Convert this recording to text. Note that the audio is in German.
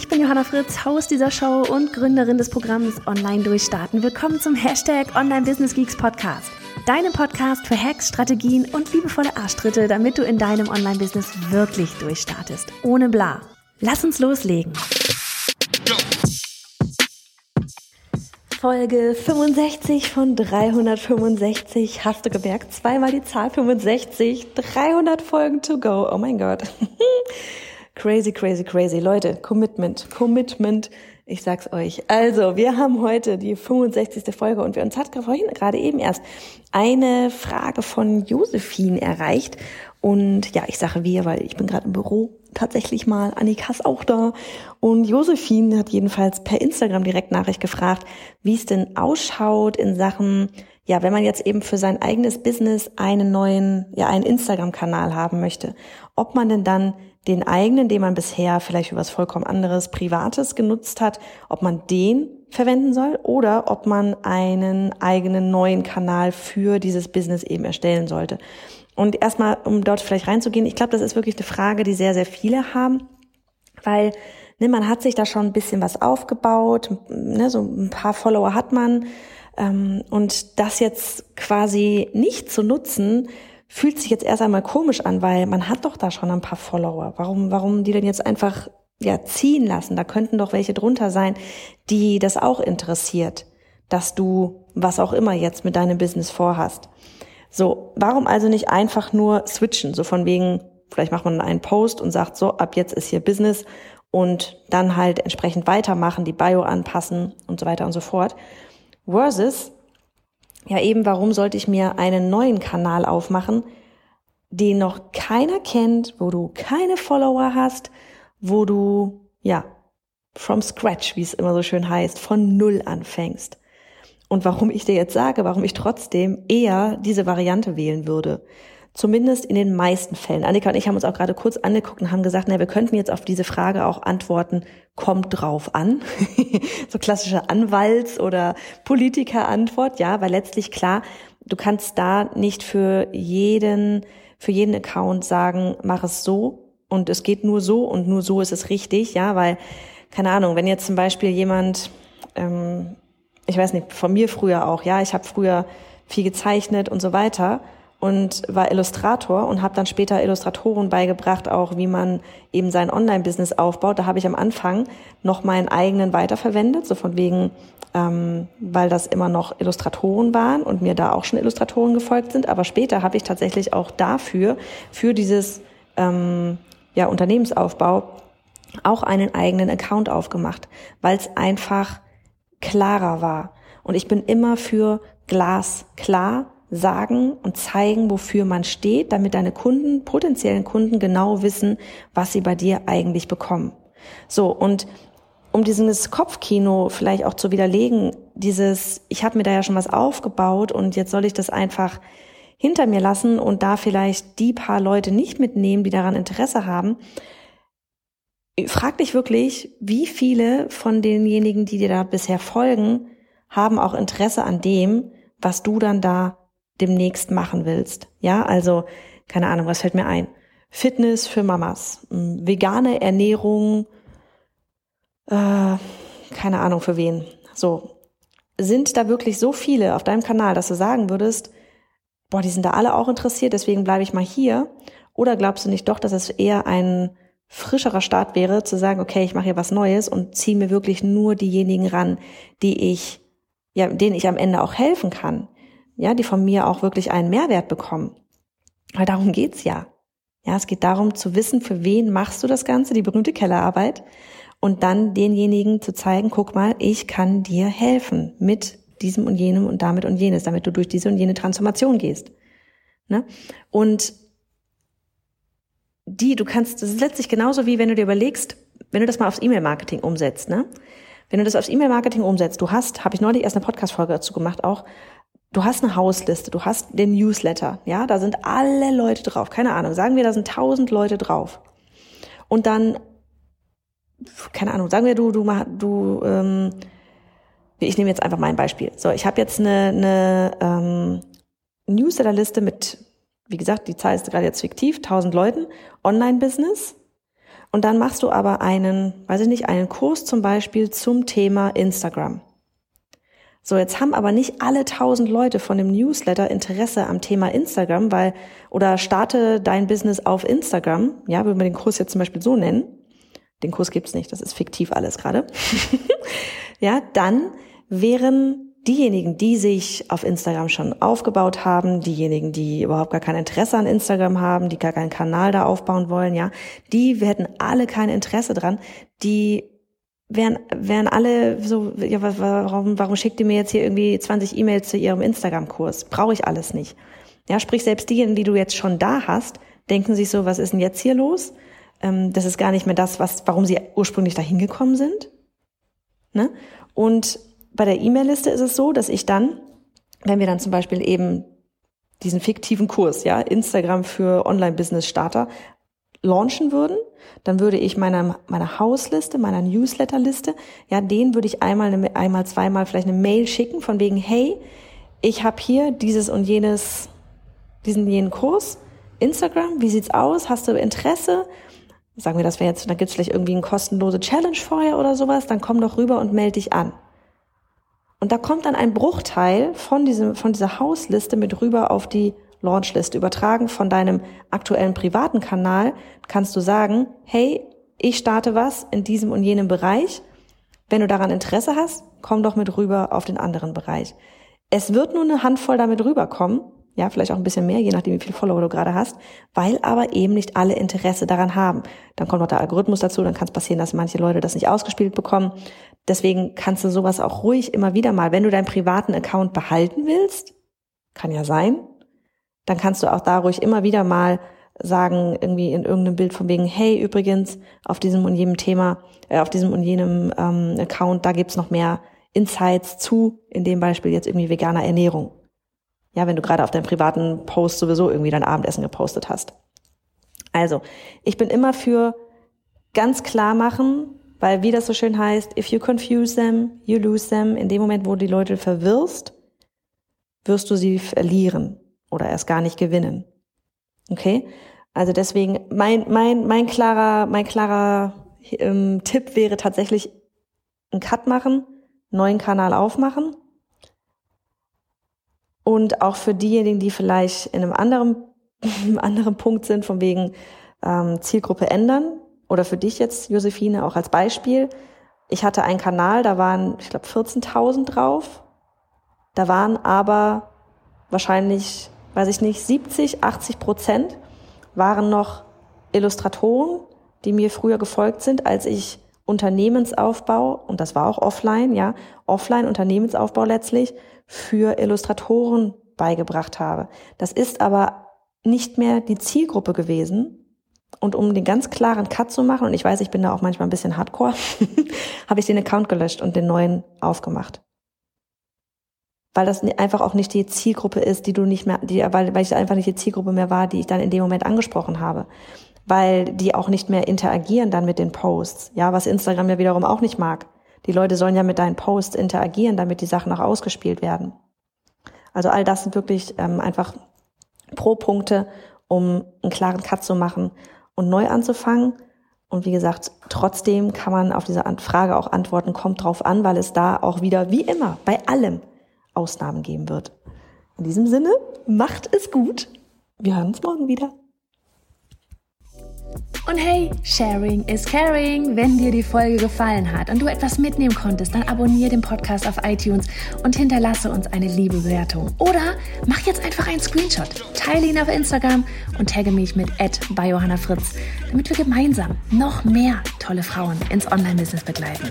Ich bin Johanna Fritz, Haus dieser Show und Gründerin des Programms Online Durchstarten. Willkommen zum Hashtag Online Business Geeks Podcast. Deinem Podcast für Hacks, Strategien und liebevolle Arschtritte, damit du in deinem Online-Business wirklich durchstartest. Ohne bla. Lass uns loslegen. Folge 65 von 365. Hast du gemerkt? Zweimal die Zahl 65. 300 Folgen to go. Oh mein Gott. Crazy, crazy, crazy. Leute, Commitment, Commitment. Ich sag's euch. Also, wir haben heute die 65. Folge und wir uns hat vorhin gerade eben erst eine Frage von Josephine erreicht. Und ja, ich sage wir, weil ich bin gerade im Büro tatsächlich mal. Annika ist auch da. Und Josephine hat jedenfalls per Instagram direkt Nachricht gefragt, wie es denn ausschaut in Sachen, ja, wenn man jetzt eben für sein eigenes Business einen neuen, ja, einen Instagram-Kanal haben möchte, ob man denn dann den eigenen, den man bisher vielleicht für was vollkommen anderes, Privates genutzt hat, ob man den verwenden soll oder ob man einen eigenen neuen Kanal für dieses Business eben erstellen sollte. Und erstmal, um dort vielleicht reinzugehen, ich glaube, das ist wirklich eine Frage, die sehr, sehr viele haben, weil ne, man hat sich da schon ein bisschen was aufgebaut, ne, so ein paar Follower hat man. Ähm, und das jetzt quasi nicht zu nutzen, fühlt sich jetzt erst einmal komisch an, weil man hat doch da schon ein paar Follower. Warum, warum die denn jetzt einfach ja ziehen lassen? Da könnten doch welche drunter sein, die das auch interessiert, dass du was auch immer jetzt mit deinem Business vorhast. So, warum also nicht einfach nur switchen? So von wegen, vielleicht macht man einen Post und sagt so, ab jetzt ist hier Business und dann halt entsprechend weitermachen, die Bio anpassen und so weiter und so fort. Versus ja eben, warum sollte ich mir einen neuen Kanal aufmachen, den noch keiner kennt, wo du keine Follower hast, wo du, ja, from scratch, wie es immer so schön heißt, von Null anfängst. Und warum ich dir jetzt sage, warum ich trotzdem eher diese Variante wählen würde. Zumindest in den meisten Fällen. Annika und ich haben uns auch gerade kurz angeguckt und haben gesagt, na, wir könnten jetzt auf diese Frage auch antworten, kommt drauf an. so klassische Anwalts- oder Politikerantwort, ja, weil letztlich klar, du kannst da nicht für jeden, für jeden Account sagen, mach es so und es geht nur so und nur so ist es richtig, ja, weil, keine Ahnung, wenn jetzt zum Beispiel jemand, ähm, ich weiß nicht, von mir früher auch, ja, ich habe früher viel gezeichnet und so weiter und war Illustrator und habe dann später Illustratoren beigebracht, auch wie man eben sein Online-Business aufbaut. Da habe ich am Anfang noch meinen eigenen weiterverwendet, so von wegen, ähm, weil das immer noch Illustratoren waren und mir da auch schon Illustratoren gefolgt sind. Aber später habe ich tatsächlich auch dafür, für dieses ähm, ja, Unternehmensaufbau, auch einen eigenen Account aufgemacht, weil es einfach klarer war. Und ich bin immer für Glas klar sagen und zeigen, wofür man steht, damit deine Kunden, potenziellen Kunden genau wissen, was sie bei dir eigentlich bekommen. So, und um dieses Kopfkino vielleicht auch zu widerlegen, dieses, ich habe mir da ja schon was aufgebaut und jetzt soll ich das einfach hinter mir lassen und da vielleicht die paar Leute nicht mitnehmen, die daran Interesse haben. Frag dich wirklich, wie viele von denjenigen, die dir da bisher folgen, haben auch Interesse an dem, was du dann da demnächst machen willst. Ja, also keine Ahnung, was fällt mir ein? Fitness für Mamas, hm, vegane Ernährung, äh, keine Ahnung für wen. So, sind da wirklich so viele auf deinem Kanal, dass du sagen würdest, boah, die sind da alle auch interessiert, deswegen bleibe ich mal hier? Oder glaubst du nicht doch, dass es eher ein frischerer Start wäre, zu sagen, okay, ich mache hier was Neues und ziehe mir wirklich nur diejenigen ran, die ich, ja, denen ich am Ende auch helfen kann, ja, die von mir auch wirklich einen Mehrwert bekommen. Weil darum geht's ja. Ja, es geht darum zu wissen, für wen machst du das Ganze, die berühmte Kellerarbeit, und dann denjenigen zu zeigen, guck mal, ich kann dir helfen mit diesem und jenem und damit und jenes, damit du durch diese und jene Transformation gehst. Ne? Und die, du kannst, das ist letztlich genauso wie wenn du dir überlegst, wenn du das mal aufs E-Mail-Marketing umsetzt, ne? Wenn du das aufs E-Mail-Marketing umsetzt, du hast, habe ich neulich erst eine Podcast-Folge dazu gemacht, auch, du hast eine Hausliste, du hast den Newsletter, ja, da sind alle Leute drauf, keine Ahnung, sagen wir, da sind tausend Leute drauf. Und dann, keine Ahnung, sagen wir, du, du, du, ähm, ich nehme jetzt einfach mein Beispiel. So, ich habe jetzt eine, eine ähm, Newsletterliste mit, wie gesagt, die Zahl ist gerade jetzt fiktiv, 1000 Leuten, Online-Business. Und dann machst du aber einen, weiß ich nicht, einen Kurs zum Beispiel zum Thema Instagram. So, jetzt haben aber nicht alle tausend Leute von dem Newsletter Interesse am Thema Instagram, weil, oder starte dein Business auf Instagram, ja, würden wir den Kurs jetzt zum Beispiel so nennen. Den Kurs gibt's nicht, das ist fiktiv alles gerade. ja, dann wären diejenigen, die sich auf Instagram schon aufgebaut haben, diejenigen, die überhaupt gar kein Interesse an Instagram haben, die gar keinen Kanal da aufbauen wollen, ja, die hätten alle kein Interesse dran, die wären, wären alle so, ja, warum, warum schickt ihr mir jetzt hier irgendwie 20 E-Mails zu ihrem Instagram-Kurs? Brauche ich alles nicht. Ja, sprich, selbst diejenigen, die du jetzt schon da hast, denken sich so, was ist denn jetzt hier los? Ähm, das ist gar nicht mehr das, was, warum sie ursprünglich dahin gekommen sind. Ne? Und bei der E-Mail-Liste ist es so, dass ich dann, wenn wir dann zum Beispiel eben diesen fiktiven Kurs, ja, Instagram für Online-Business-Starter launchen würden, dann würde ich meiner, meiner Hausliste, meiner Newsletterliste, ja, den würde ich einmal, einmal, zweimal vielleicht eine Mail schicken von wegen, hey, ich habe hier dieses und jenes, diesen jenen Kurs, Instagram, wie sieht's aus? Hast du Interesse? Sagen wir, das wäre jetzt, da gibt's vielleicht irgendwie eine kostenlose Challenge vorher oder sowas, dann komm doch rüber und melde dich an. Und da kommt dann ein Bruchteil von diesem, von dieser Hausliste mit rüber auf die Launchliste. Übertragen von deinem aktuellen privaten Kanal kannst du sagen, hey, ich starte was in diesem und jenem Bereich. Wenn du daran Interesse hast, komm doch mit rüber auf den anderen Bereich. Es wird nur eine Handvoll damit rüberkommen, ja, vielleicht auch ein bisschen mehr, je nachdem, wie viele Follower du gerade hast, weil aber eben nicht alle Interesse daran haben. Dann kommt noch der Algorithmus dazu, dann kann es passieren, dass manche Leute das nicht ausgespielt bekommen. Deswegen kannst du sowas auch ruhig immer wieder mal, wenn du deinen privaten Account behalten willst, kann ja sein, dann kannst du auch da ruhig immer wieder mal sagen, irgendwie in irgendeinem Bild von wegen, hey, übrigens, auf diesem und jenem Thema, äh, auf diesem und jenem ähm, Account, da gibt's noch mehr Insights zu, in dem Beispiel jetzt irgendwie veganer Ernährung. Ja, wenn du gerade auf deinem privaten Post sowieso irgendwie dein Abendessen gepostet hast. Also, ich bin immer für ganz klar machen, weil wie das so schön heißt, if you confuse them, you lose them. In dem Moment, wo du die Leute verwirrst, wirst du sie verlieren oder erst gar nicht gewinnen. Okay? Also deswegen, mein, mein, mein klarer, mein klarer ähm, Tipp wäre tatsächlich einen Cut machen, neuen Kanal aufmachen. Und auch für diejenigen, die vielleicht in einem anderen, einem anderen Punkt sind, von wegen ähm, Zielgruppe ändern, oder für dich jetzt, Josephine, auch als Beispiel. Ich hatte einen Kanal, da waren, ich glaube, 14.000 drauf. Da waren aber wahrscheinlich, weiß ich nicht, 70, 80 Prozent waren noch Illustratoren, die mir früher gefolgt sind, als ich Unternehmensaufbau, und das war auch offline, ja, offline Unternehmensaufbau letztlich, für Illustratoren beigebracht habe. Das ist aber nicht mehr die Zielgruppe gewesen, und um den ganz klaren Cut zu machen, und ich weiß, ich bin da auch manchmal ein bisschen hardcore, habe ich den Account gelöscht und den neuen aufgemacht. Weil das einfach auch nicht die Zielgruppe ist, die du nicht mehr, die, weil, weil ich einfach nicht die Zielgruppe mehr war, die ich dann in dem Moment angesprochen habe. Weil die auch nicht mehr interagieren dann mit den Posts. Ja, was Instagram ja wiederum auch nicht mag. Die Leute sollen ja mit deinen Posts interagieren, damit die Sachen auch ausgespielt werden. Also all das sind wirklich ähm, einfach Pro-Punkte, um einen klaren Cut zu machen und neu anzufangen. Und wie gesagt, trotzdem kann man auf diese Frage auch antworten, kommt drauf an, weil es da auch wieder, wie immer, bei allem Ausnahmen geben wird. In diesem Sinne, macht es gut. Wir hören uns morgen wieder. Und hey, Sharing is Caring. Wenn dir die Folge gefallen hat und du etwas mitnehmen konntest, dann abonniere den Podcast auf iTunes und hinterlasse uns eine liebe Bewertung. Oder mach jetzt einfach einen Screenshot, teile ihn auf Instagram und tagge mich mit bei Johanna Fritz, damit wir gemeinsam noch mehr tolle Frauen ins Online-Business begleiten.